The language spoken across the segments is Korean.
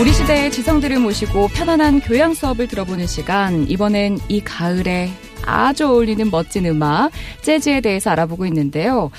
우리 시대의 지성들을 모시고 편안한 교양 수업을 들어보는 시간. 이번엔 이 가을에 아주 어울리는 멋진 음악, 재즈에 대해서 알아보고 있는데요.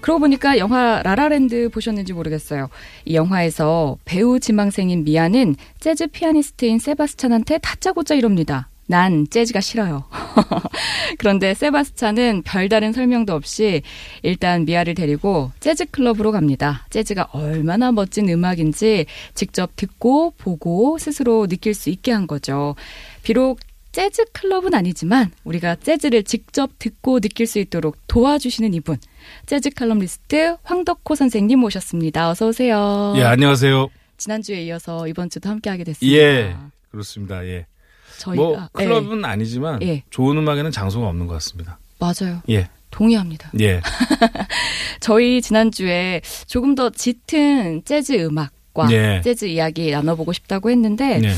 그러고 보니까 영화 라라랜드 보셨는지 모르겠어요. 이 영화에서 배우 지망생인 미아는 재즈 피아니스트인 세바스찬한테 다짜고짜 이럽니다. 난 재즈가 싫어요. 그런데 세바스찬은 별다른 설명도 없이 일단 미아를 데리고 재즈 클럽으로 갑니다. 재즈가 얼마나 멋진 음악인지 직접 듣고 보고 스스로 느낄 수 있게 한 거죠. 비록 재즈 클럽은 아니지만 우리가 재즈를 직접 듣고 느낄 수 있도록 도와주시는 이분 재즈 칼럼리스트 황덕호 선생님 모셨습니다. 어서 오세요. 예, 안녕하세요. 지난주에 이어서 이번 주도 함께하게 됐습니다. 예, 그렇습니다. 예. 저희가 뭐 클럽은 아니지만 예. 좋은 음악에는 장소가 없는 것 같습니다. 예, 맞아요. 예, 동의합니다. 예, 저희 지난주에 조금 더 짙은 재즈 음악과 예. 재즈 이야기 나눠보고 싶다고 했는데 예,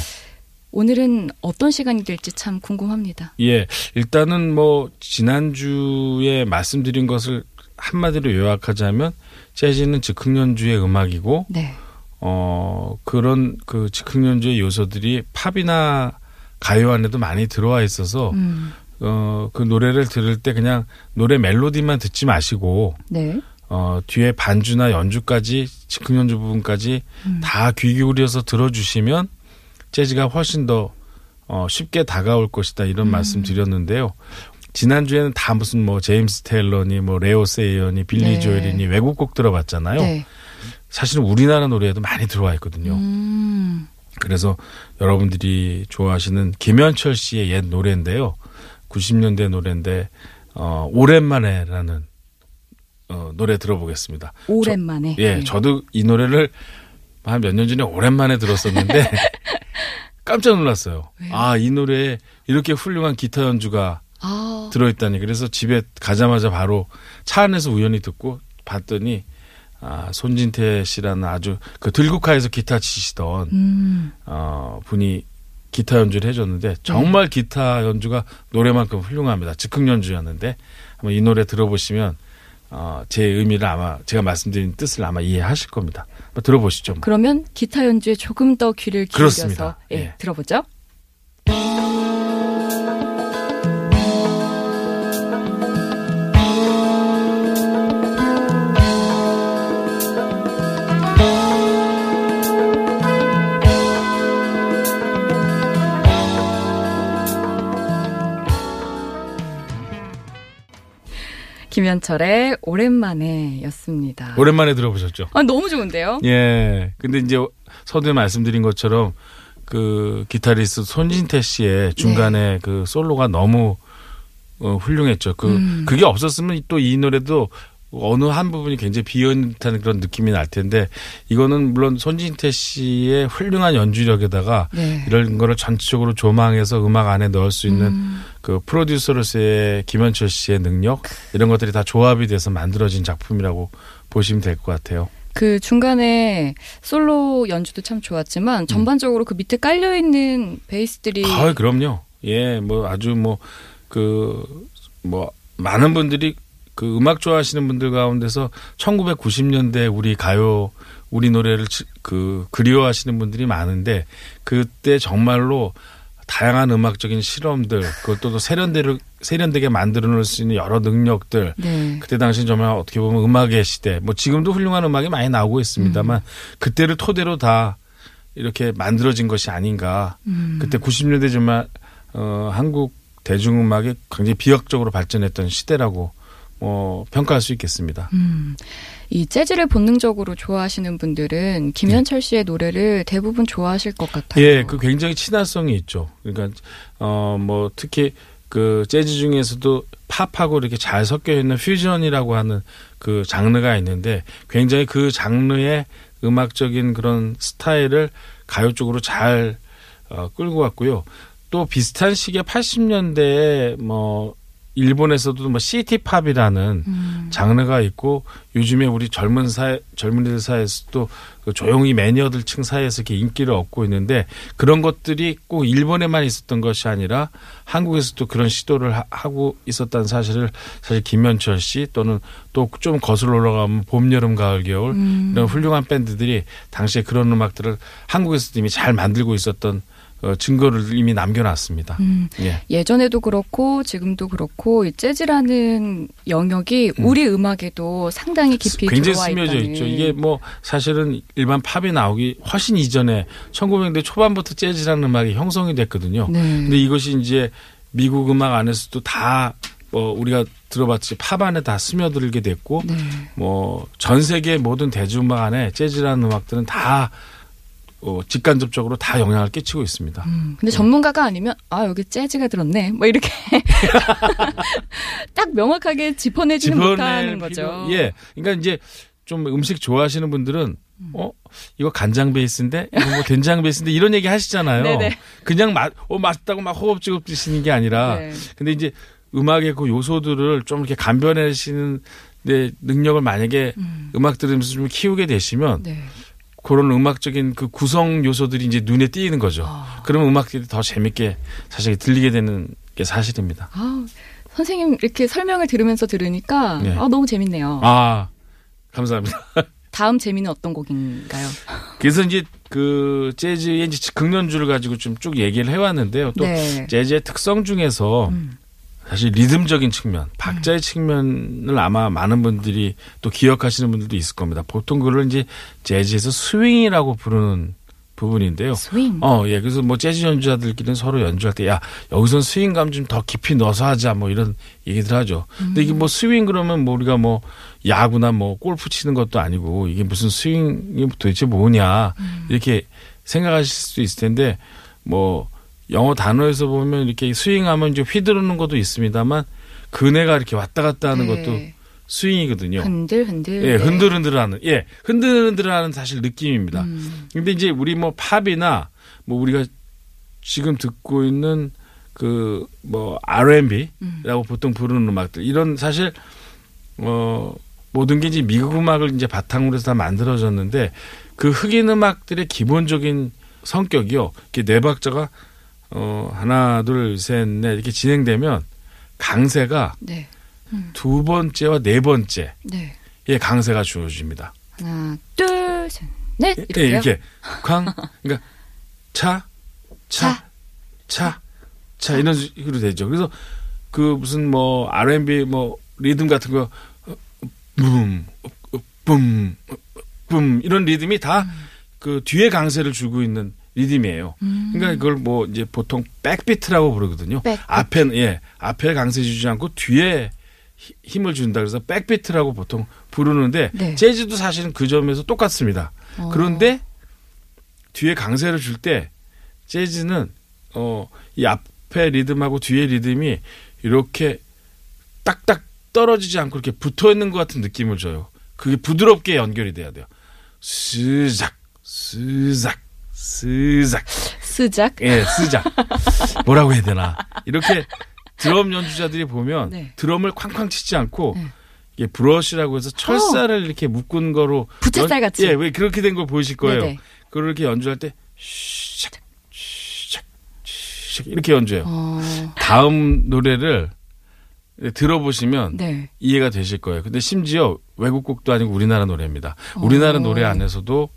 오늘은 어떤 시간이 될지 참 궁금합니다. 예. 일단은 뭐 지난주에 말씀드린 것을 한마디로 요약하자면 재즈는 즉흥 연주의 음악이고 네. 어 그런 그 즉흥 연주의 요소들이 팝이나 가요 안에도 많이 들어와 있어서 음, 어그 노래를 들을 때 그냥 노래 멜로디만 듣지 마시고 네. 어, 뒤에 반주나 연주까지, 즉흥 연주 부분까지 음. 다귀 기울여서 들어주시면 재즈가 훨씬 더 어, 쉽게 다가올 것이다 이런 음. 말씀 드렸는데요. 지난주에는 다 무슨 뭐 제임스 테일러니 뭐 레오 세이언이 빌리 네. 조엘이니 외국 곡 들어봤잖아요. 네. 사실은 우리나라 노래에도 많이 들어와 있거든요. 음, 그래서 여러분들이 좋아하시는 김현철 씨의 옛 노래인데요. 90년대 노래인데 어, 오랜만에라는 어, 노래 들어보겠습니다. 오랜만에. 예, 네. 저도 이 노래를 한 몇 년 전에 오랜만에 들었었는데 깜짝 놀랐어요. 왜요? 아, 이 노래에 이렇게 훌륭한 기타 연주가 아, 들어있다니. 그래서 집에 가자마자 바로 차 안에서 우연히 듣고 봤더니 아, 손진태 씨라는 아주 그 들국화에서 기타 치시던 음, 어, 분이 기타 연주를 해줬는데 정말 기타 연주가 노래만큼 훌륭합니다. 즉흥 연주였는데 한번 이 노래 들어보시면 어, 제 의미를 아마 제가 말씀드린 뜻을 아마 이해하실 겁니다. 들어보시죠. 뭐. 그러면 기타 연주에 조금 더 귀를 기울여서. 예, 예. 들어보죠. 김현철의 오랜만에였습니다. 오랜만에 들어보셨죠? 아, 너무 좋은데요? 예. 근데 이제 서두에 말씀드린 것처럼 그 기타리스트 손진태 씨의 중간에 그 솔로가 너무 어, 훌륭했죠. 그 음. 그게 없었으면 또 이 노래도 어느 한 부분이 굉장히 비어있는 듯한 그런 느낌이 날 텐데 이거는 물론 손진태 씨의 훌륭한 연주력에다가 네. 이런 거를 전체적으로 조망해서 음악 안에 넣을 수 있는 음, 그 프로듀서로서의 김현철 씨의 능력 이런 것들이 다 조합이 돼서 만들어진 작품이라고 보시면 될 것 같아요. 그 중간에 솔로 연주도 참 좋았지만 전반적으로 그 밑에 깔려 있는 베이스들이 아, 그럼요. 예, 뭐 아주 뭐 그뭐 많은 분들이 그 음악 좋아하시는 분들 가운데서 1990년대 우리 가요 우리 노래를 치- 그 그리워하시는 분들이 많은데 그때 정말로 다양한 음악적인 실험들 그것도 또 세련되를 세련되게 만들어 놓을 수 있는 여러 능력들 네. 그때 당시 정말 어떻게 보면 음악의 시대 뭐 지금도 훌륭한 음악이 많이 나오고 있습니다만 그때를 토대로 다 이렇게 만들어진 것이 아닌가 음. 그때 90년대 정말 어, 한국 대중음악이 굉장히 비약적으로 발전했던 시대라고 어, 평가할 수 있겠습니다. 음. 이 재즈를 본능적으로 좋아하시는 분들은 김현철 씨의 노래를 대부분 좋아하실 것 같아요. 예, 그 굉장히 친화성이 있죠. 그러니까 어 뭐 특히 그 재즈 중에서도 팝하고 이렇게 잘 섞여 있는 퓨전이라고 하는 그 장르가 있는데 굉장히 그 장르의 음악적인 그런 스타일을 가요 쪽으로 잘 어, 끌고 갔고요. 또 비슷한 시기에 80년대에 뭐 일본에서도 뭐 시티팝이라는 음. 장르가 있고 요즘에 우리 젊은 사회 젊은이들 사이에서도 그 조용히 매니어들층 사이에서 이렇게 인기를 얻고 있는데 그런 것들이 꼭 일본에만 있었던 것이 아니라 한국에서도 그런 시도를 하- 하고 있었다는 사실을 사실 김현철 씨 또는 또 좀 거슬러 올라가면 봄 여름 가을 겨울 음. 이런 훌륭한 밴드들이 당시에 그런 음악들을 한국에서도 이미 잘 만들고 있었던 어, 증거를 이미 남겨놨습니다. 음. 예. 예전에도 그렇고 지금도 그렇고 이 재즈라는 영역이 우리 음악에도 상당히 깊이 굉장히 스며져 있다는. 있죠. 이게 뭐 사실은 일반 팝이 나오기 훨씬 이전에 1900년대 초반부터 재즈라는 음악이 형성이 됐거든요. 네. 근데 이것이 이제 미국 음악 안에서도 다 뭐 우리가 들어봤지 팝 안에 다 스며들게 됐고 네. 뭐전 세계 모든 대중음악 안에 재즈라는 음악들은 다 어, 직간접적으로 다 영향을 끼치고 있습니다. 음, 근데 전문가가 아니면 아 여기 재즈가 들었네 뭐 이렇게 딱 명확하게 짚어내지는 못하는 거죠. 필요- 예. 그러니까 이제 좀 음식 좋아하시는 분들은 어 이거 간장 베이스인데 이거 뭐 된장 베이스인데 이런 얘기 하시잖아요. 네네. 그냥 맛, 어 맛있다고 막 호흡지겁 드시는 게 아니라 네. 근데 이제 음악의 그 요소들을 좀 이렇게 데 능력을 만약에 음. 음. 악 들으면서 좀 키우게 되시면 네. 그런 음악적인 그 구성 요소들이 이제 눈에 띄는 거죠. 아. 그러면 음악들이 더 재밌게 사실 들리게 되는 게 사실입니다. 아, 선생님 이렇게 설명을 들으면서 들으니까 네. 아, 너무 재밌네요. 아 감사합니다. 다음 재미는 어떤 곡인가요? 그래서 이제 그 재즈의 이제 극연주를 가지고 좀 쭉 얘기를 해왔는데요. 또 네. 재즈의 특성 중에서 음. 사실 리듬적인 측면, 박자의 측면을 아마 많은 분들이 또 기억하시는 분들도 있을 겁니다. 보통 그걸 이제 재즈에서 스윙이라고 부르는 부분인데요. 스윙. 어, 예. 그래서 뭐 재즈 연주자들끼리는 서로 연주할 때, 야, 여기선 스윙감 좀 더 깊이 넣어서 하자, 뭐 이런 얘기들 하죠. 근데 이게 뭐 스윙 그러면 뭐 우리가 뭐 야구나 뭐 골프 치는 것도 아니고 이게 무슨 스윙이 도대체 뭐냐, 이렇게 생각하실 수 있을 텐데, 뭐 영어 단어에서 보면 이렇게 스윙하면 이제 휘두르는 것도 있습니다만, 그네가 이렇게 왔다 갔다 하는 네. 것도 스윙이거든요. 흔들 흔들. 예, 네. 흔들 흔들하는, 예, 흔들 흔들하는 사실 느낌입니다. 음. 근데 이제 우리 뭐 팝이나 뭐 우리가 지금 듣고 있는 그 뭐 R&B라고 음. 보통 부르는 음악들 이런 사실 어 모든 게 이제 미국 음악을 이제 바탕으로 해서 다 만들어졌는데 그 흑인 음악들의 기본적인 성격이요. 이렇게 네 박자가 어 하나 둘 셋 넷 이렇게 진행되면 강세가 네. 두 번째와 네 번째의 네. 강세가 주어집니다. 하나, 둘, 셋, 넷. 예, 이렇게요? 이렇게 광 그러니까 차, 차, 차, 차 이런 식으로 되죠. 그래서 그 무슨 뭐 R&B 뭐 리듬 같은 거 붐, 붐, 붐 이런 리듬이 다 그 뒤에 강세를 주고 있는 리듬이에요. 음. 그러니까 그걸 뭐 이제 보통 backbeat라고 부르거든요. backbeat. 앞에 예 앞에 강세 주지 않고 뒤에 히- 힘을 준다 그래서 backbeat라고 보통 부르는데 네. 재즈도 사실은 그 점에서 똑같습니다. 어. 그런데 뒤에 강세를 줄 때 재즈는 어이 앞에 리듬하고 뒤에 리듬이 이렇게 딱딱 떨어지지 않고 이렇게 붙어 있는 것 같은 느낌을 줘요. 그게 부드럽게 연결이 돼야 돼요. 스작 스작 스작 스작. 예 스작 뭐라고 해야 되나 이렇게 드럼 연주자들이 보면 네. 드럼을 쾅쾅 치지 않고 네. 이게 브러쉬라고 해서 철사를 이렇게 묶은 거로 부채살 같이. 예, 왜 그렇게 된 걸 보이실 거예요. 네네. 그걸 이렇게 연주할 때 샥, 샥, 샥 이렇게 연주해요. 어, 다음 노래를 들어보시면 네. 이해가 되실 거예요. 근데 심지어 외국 곡도 아니고 우리나라 노래입니다. 우리나라 어. 노래 안에서도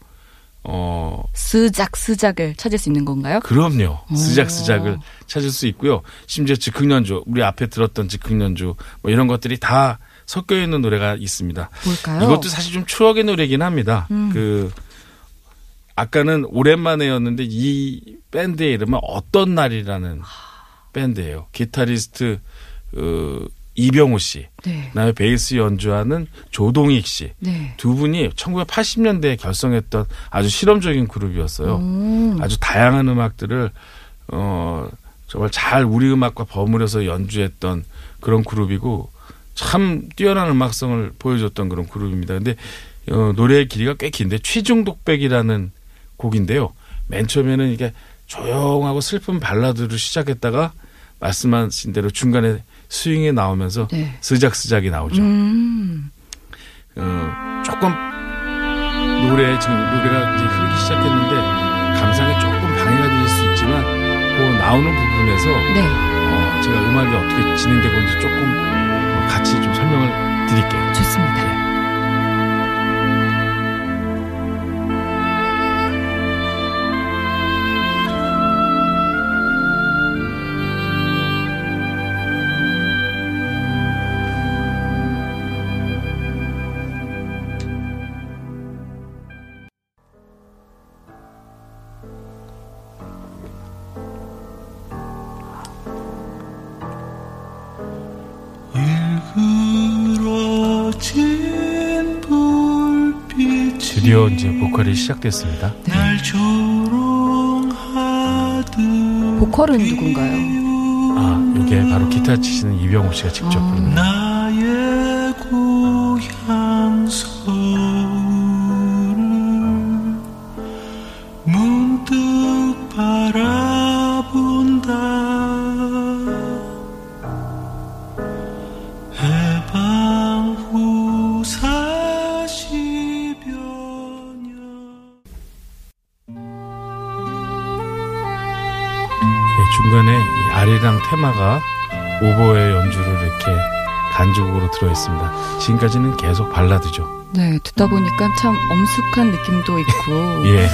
어 스작 스작을 찾을 수 있는 건가요? 그럼요. 오. 스작 스작을 찾을 수 있고요. 심지어 즉흥연주, 우리 앞에 들었던 즉흥연주 뭐 이런 것들이 다 섞여 있는 노래가 있습니다. 뭘까요? 이것도 사실 좀 추억의 노래긴 합니다. 음. 그 아까는 오랜만에였는데 이 밴드의 이름은 어떤 날이라는 밴드예요. 기타리스트 어, 이병호 씨, 네. 그다음에 베이스 연주하는 조동익 씨. 네. 두 분이 1980년대에 결성했던 아주 실험적인 그룹이었어요. 음. 아주 다양한 음악들을 어 정말 잘 우리 음악과 버무려서 연주했던 그런 그룹이고 참 뛰어난 음악성을 보여줬던 그런 그룹입니다. 근데 어, 노래의 길이가 꽤 긴데 취중독백이라는 곡인데요. 맨 처음에는 이게 조용하고 슬픈 발라드로 시작했다가 말씀하신 대로 중간에 스윙이 나오면서 네. 스작스작이 나오죠. 음. 어, 조금 노래 지금 노래가 이제 흐르기 시작했는데 감상에 조금 방해가 될 수 있지만 그 나오는 부분에서 네. 어, 제가 음악이 어떻게 진행되고 있는지 조금 어, 같이 좀 설명을 드릴게요. 좋습니다. 보컬이 시작됐습니다. 날 조롱하듯 보컬은 누군가요? 아, 이게 바로 기타 치시는 이병호 씨가 직접 아. 부르는 나의 테마가 오보의 연주를 이렇게 간주곡으로 들어있습니다. 지금까지는 계속 발라드죠. 네, 듣다 보니까 참 엄숙한 느낌도 있고 예,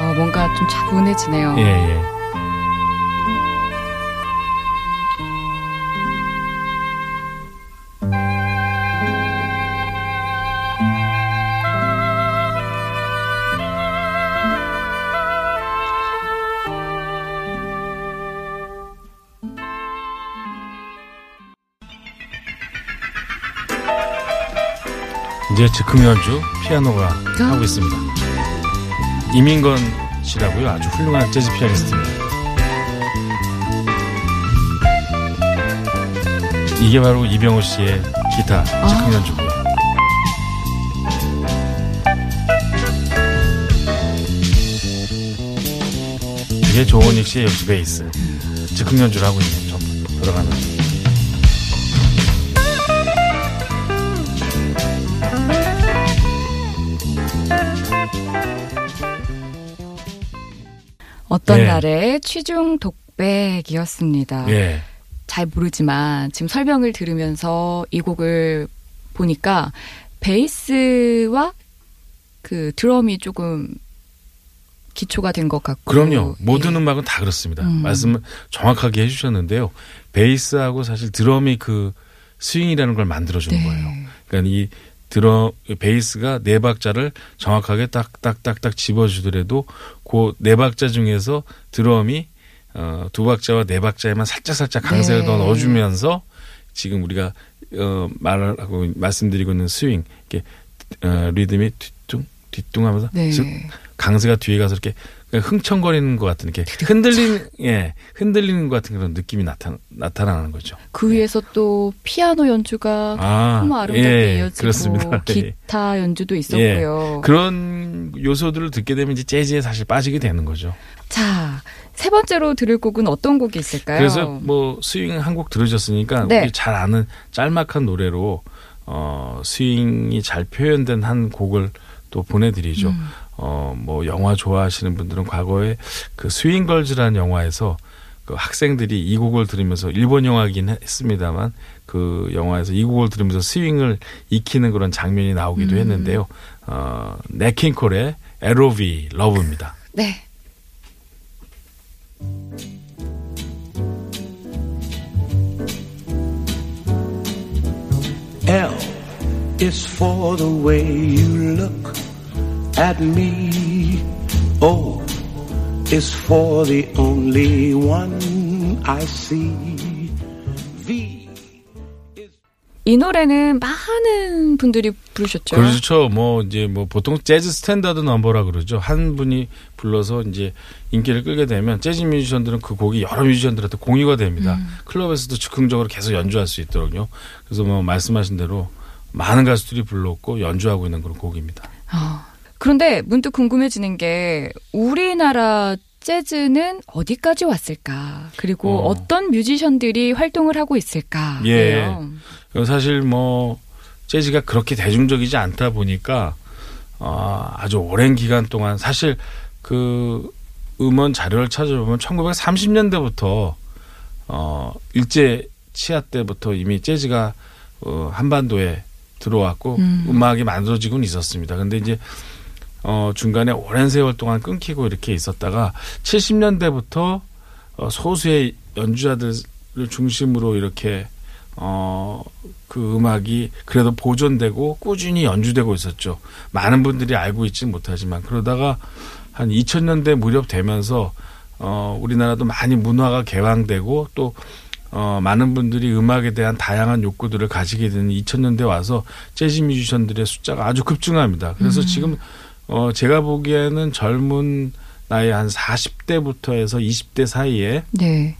어, 뭔가 좀 차분해지네요. 예, 예. 이제 즉흥 연주 피아노가 하고 있습니다. 이민건 씨라고요. 아주 훌륭한 재즈 피아니스트입니다. 이게 바로 이병호 씨의 기타 즉흥 연주고요. 이게 조원익 씨의 역시 베이스. 즉흥 연주를 하고 있는 점 들어가는. 어떤 네. 날의 취중 독백이었습니다. 예. 잘 모르지만 지금 설명을 들으면서 이 곡을 보니까 베이스와 그 드럼이 조금 기초가 된 것 같고 그럼요. 모든 예. 음악은 다 그렇습니다. 음. 말씀을 정확하게 해주셨는데요. 베이스하고 사실 드럼이 그 스윙이라는 걸 만들어주는 네. 거예요. 그러니까 이 드럼 베이스가 네 박자를 정확하게 딱딱딱딱 집어주더라도 그 네 박자 중에서 드럼이 어, 두 박자와 네 박자에만 살짝 살짝 강세를 네. 더 넣어주면서 지금 우리가 어, 말하고 말씀드리고 있는 스윙 이렇게 어, 리듬이 뒤뚱 뒤뚱하면서 네. 즉 강세가 뒤에 가서 이렇게 흥청거리는 것 같은 이렇게 흔들리는 예 흔들리는 것 같은 그런 느낌이 나타 나타나는 거죠. 그 위에서 또 피아노 연주가 아, 너무 아름답게 예, 이어지고 그렇습니다. 예. 기타 연주도 있었고요. 그런 요소들을 듣게 되면 이제 재즈에 사실 빠지게 되는 거죠. 자, 세 번째로 들을 곡은 어떤 곡이 있을까요? 그래서 뭐 스윙 한 곡 들으셨으니까 네. 우리 잘 아는 짤막한 노래로 어 스윙이 잘 표현된 한 곡을 또 보내드리죠. 음. 어 뭐 영화 좋아하시는 분들은 과거에 그 스윙걸즈라는 영화에서 그 학생들이 이 곡을 들으면서 일본 영화이긴 했습니다만 그 영화에서 이 곡을 들으면서 스윙을 익히는 그런 장면이 나오기도 음. 했는데요. 어 네킹콜의 에로비 러브입니다. 네. L is for the way you look at me. O is for the only one I see. V 이 노래는 많은 분들이 부르셨죠. 그렇죠. 뭐 이제 뭐 보통 재즈 standard number라 그러죠. 한 분이 불러서 이제 인기를 끌게 되면 재즈 뮤지션들은 그 곡이 여러 뮤지션들한테 공유가 됩니다. 음. 클럽에서도 즉흥적으로 계속 연주할 수 있도록요. 그래서 뭐 말씀하신 대로 많은 가수들이 불렀고 연주하고 있는 그런 곡입니다. 아, 그런데 문득 궁금해지는 게 우리나라 재즈는 어디까지 왔을까? 그리고 어. 어. 떤 뮤지션들이 활동을 하고 있을까? 예. 요 사실 뭐 재즈가 그렇게 대중적이지 않다 보니까 어, 아주 오랜 기간 동안 사실 그 음원 자료를 찾아보면 1930년대부터 어 일제 치하 때부터 이미 재즈가 어 한반도에 들어왔고 음. 음. 악이 만들어지고는 있었습니다. 근데 이제 어 중간에 오랜 세월 동안 끊기고 이렇게 있었다가 70년대부터 어 소수의 연주자들을 중심으로 이렇게 어, 그 음악이 그래도 보존되고 꾸준히 연주되고 있었죠. 많은 분들이 알고 있지 못하지만 그러다가 한 2000년대 무렵 되면서 어, 우리나라도 많이 문화가 개방되고 또 어, 많은 분들이 음악에 대한 다양한 욕구들을 가지게 되는 2000년대 와서 재즈 뮤지션들의 숫자가 아주 급증합니다. 그래서 음. 지금 어, 제가 보기에는 젊은 나이 한 40대부터 해서 20대 사이에 네.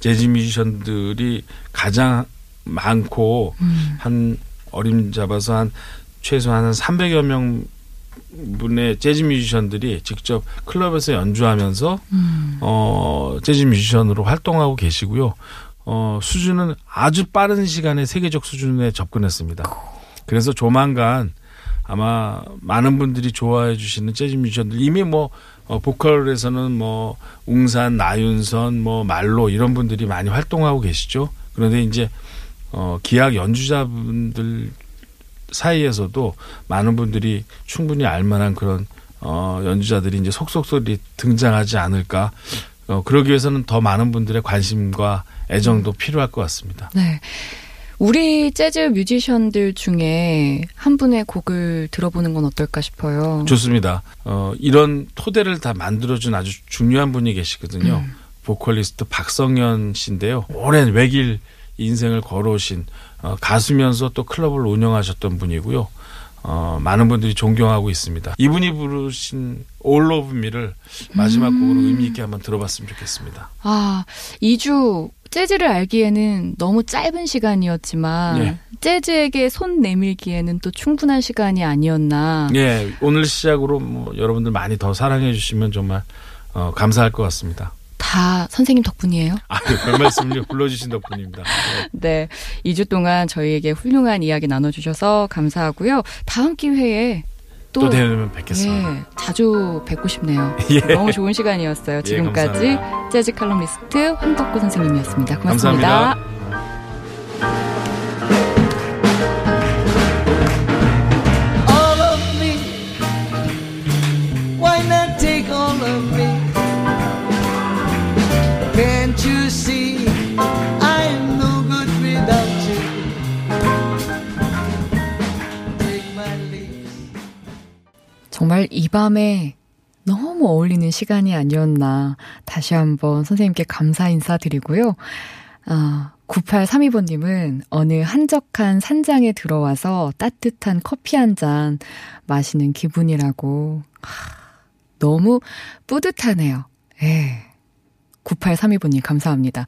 재즈 뮤지션들이 가장 많고 음. 한 어림 잡아서 한 최소한 한 300여 명 분의 재즈 뮤지션들이 직접 클럽에서 연주하면서 음. 어 재즈 뮤지션으로 활동하고 계시고요. 어 수준은 아주 빠른 시간에 세계적 수준에 접근했습니다. 그래서 조만간 아마 많은 분들이 좋아해 주시는 재즈 뮤지션들 이미 뭐 어, 보컬에서는 뭐 웅산, 나윤선, 뭐 말로 이런 분들이 많이 활동하고 계시죠. 그런데 이제 어 기악 연주자분들 사이에서도 많은 분들이 충분히 알만한 그런 어 연주자들이 이제 속속들이 등장하지 않을까. 어 그러기 위해서는 더 많은 분들의 관심과 애정도 필요할 것 같습니다. 네. 우리 재즈 뮤지션들 중에 한 분의 곡을 들어보는 건 어떨까 싶어요. 좋습니다. 어 이런 토대를 다 만들어준 아주 중요한 분이 계시거든요. 음. 보컬리스트 박성현 씨인데요. 오랜 외길 인생을 걸어오신 어, 가수면서 또 클럽을 운영하셨던 분이고요. 어, 많은 분들이 존경하고 있습니다. 이분이 부르신 All of Me를 마지막 음. 곡으로 의미 있게 한번 들어봤으면 좋겠습니다. 아, 2주 재즈를 알기에는 너무 짧은 시간이었지만 네. 재즈에게 손 내밀기에는 또 충분한 시간이 아니었나. 예, 오늘 시작으로 뭐 여러분들 많이 더 사랑해 주시면 정말 어, 감사할 것 같습니다. 다 선생님 덕분이에요. 아, 별 말씀을요. 불러주신 덕분입니다. 네. 네. 2주 동안 저희에게 훌륭한 이야기 나눠주셔서 감사하고요. 다음 기회에 또, 또 되면 뵙겠습니다. 예, 자주 뵙고 싶네요. 예. 너무 좋은 시간이었어요. 지금까지 감사합니다. 재즈 칼럼니스트 황덕구 선생님이었습니다. 고맙습니다. 감사합니다. all of me. 정말 이 밤에 너무 어울리는 시간이 아니었나 다시 한번 선생님께 감사 인사드리고요. 아, 9832번님은 어느 한적한 산장에 들어와서 따뜻한 커피 한 잔 마시는 기분이라고. 하, 너무 뿌듯하네요. 예. 9832번님 감사합니다.